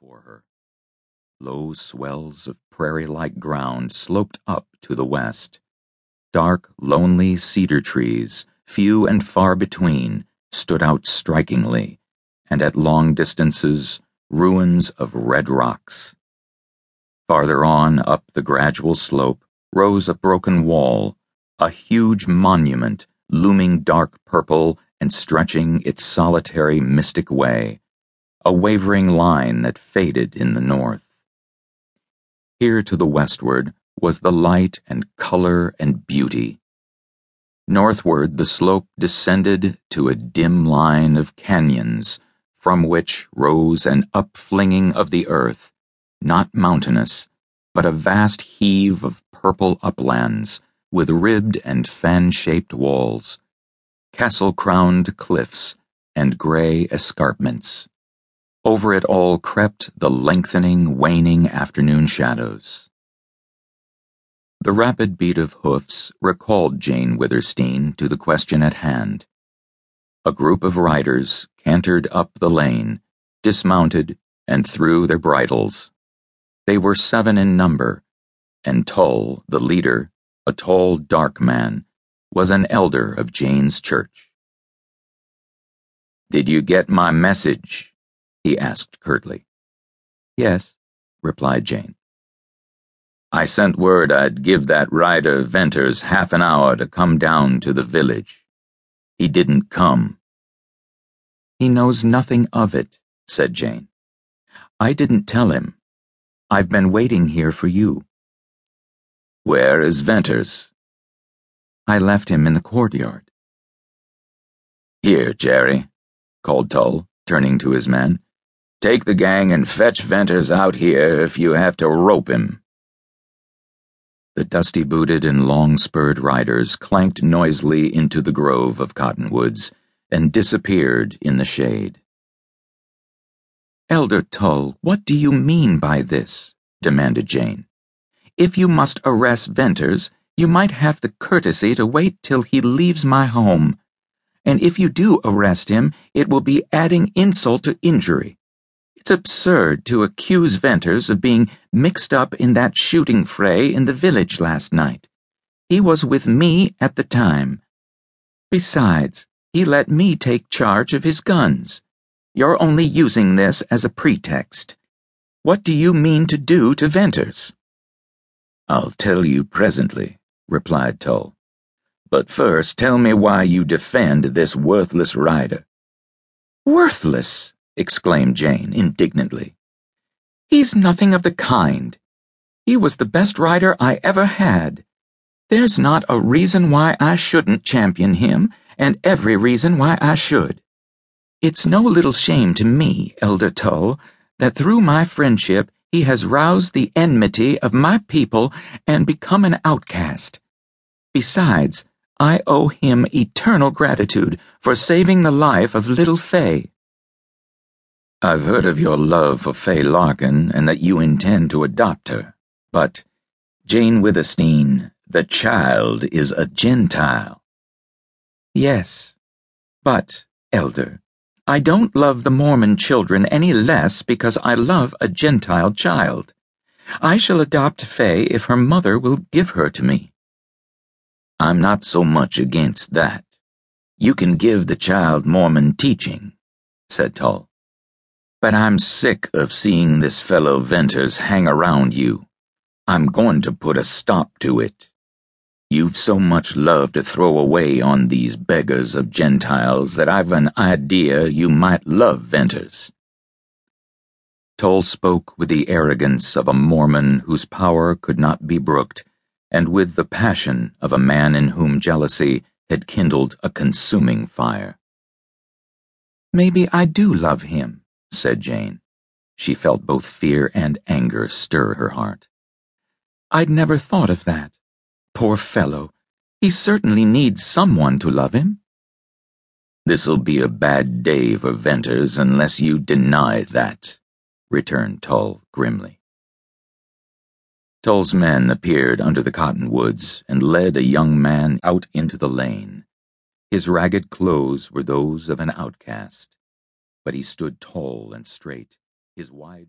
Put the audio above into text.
before her. Low swells of prairie like ground sloped up to the west. Dark, lonely cedar trees, few and far between, stood out strikingly, and at long distances, ruins of red rocks. Farther on up the gradual slope rose a broken wall, a huge monument looming dark purple and stretching its solitary mystic way, a wavering line that faded in the north. Here to the westward was the light and color and beauty. Northward, the slope descended to a dim line of canyons from which rose an upflinging of the earth, not mountainous, but a vast heave of purple uplands with ribbed and fan shaped walls, castle crowned cliffs, and gray escarpments. Over it all crept the lengthening, waning afternoon shadows. The rapid beat of hoofs recalled Jane Withersteen to the question at hand. A group of riders cantered up the lane, dismounted, and threw their bridles. They were seven in number, and Tull, the leader, a tall, dark man, was an elder of Jane's church. Did you get my message? He asked curtly. Yes, replied Jane. I sent word I'd give that rider Venters half an hour to come down to the village. He didn't come. He knows nothing of it, said Jane. I didn't tell him. I've been waiting here for you. Where is Venters? I left him in the courtyard. Here, Jerry, called Tull, turning to his men. Take the gang and fetch Venters out here if you have to rope him. The dusty booted and long spurred riders clanked noisily into the grove of cottonwoods and disappeared in the shade. Elder Tull, what do you mean by this? demanded Jane. If you must arrest Venters, you might have the courtesy to wait till he leaves my home. And if you do arrest him, it will be adding insult to injury. It's absurd to accuse Venters of being mixed up in that shooting fray in the village last night. He was with me at the time. Besides, he let me take charge of his guns. You're only using this as a pretext. What do you mean to do to Venters? I'll tell you presently, replied Tull. But first tell me why you defend this worthless rider. Worthless! Exclaimed Jane indignantly. He's nothing of the kind. He was the best rider I ever had. There's not a reason why I shouldn't champion him, and every reason why I should. It's no little shame to me, Elder Tull, that through my friendship he has roused the enmity of my people and become an outcast. Besides, I owe him eternal gratitude for saving the life of little Fay. I've heard of your love for Fay Larkin and that you intend to adopt her. But, Jane Withersteen, the child is a Gentile. Yes, but, Elder, I don't love the Mormon children any less because I love a Gentile child. I shall adopt Fay if her mother will give her to me. I'm not so much against that. You can give the child Mormon teaching, said Tull. But I'm sick of seeing this fellow Venters hang around you. I'm going to put a stop to it. You've so much love to throw away on these beggars of Gentiles that I've an idea you might love Venters. Tull spoke with the arrogance of a Mormon whose power could not be brooked, and with the passion of a man in whom jealousy had kindled a consuming fire. Maybe I do love him said Jane. She felt both fear and anger stir her heart. I'd never thought of that. Poor fellow. He certainly needs someone to love him. This'll be a bad day for Venters unless you deny that, returned Tull grimly. Tull's men appeared under the cottonwoods and led a young man out into the lane. His ragged clothes were those of an outcast but he stood tall and straight, his wide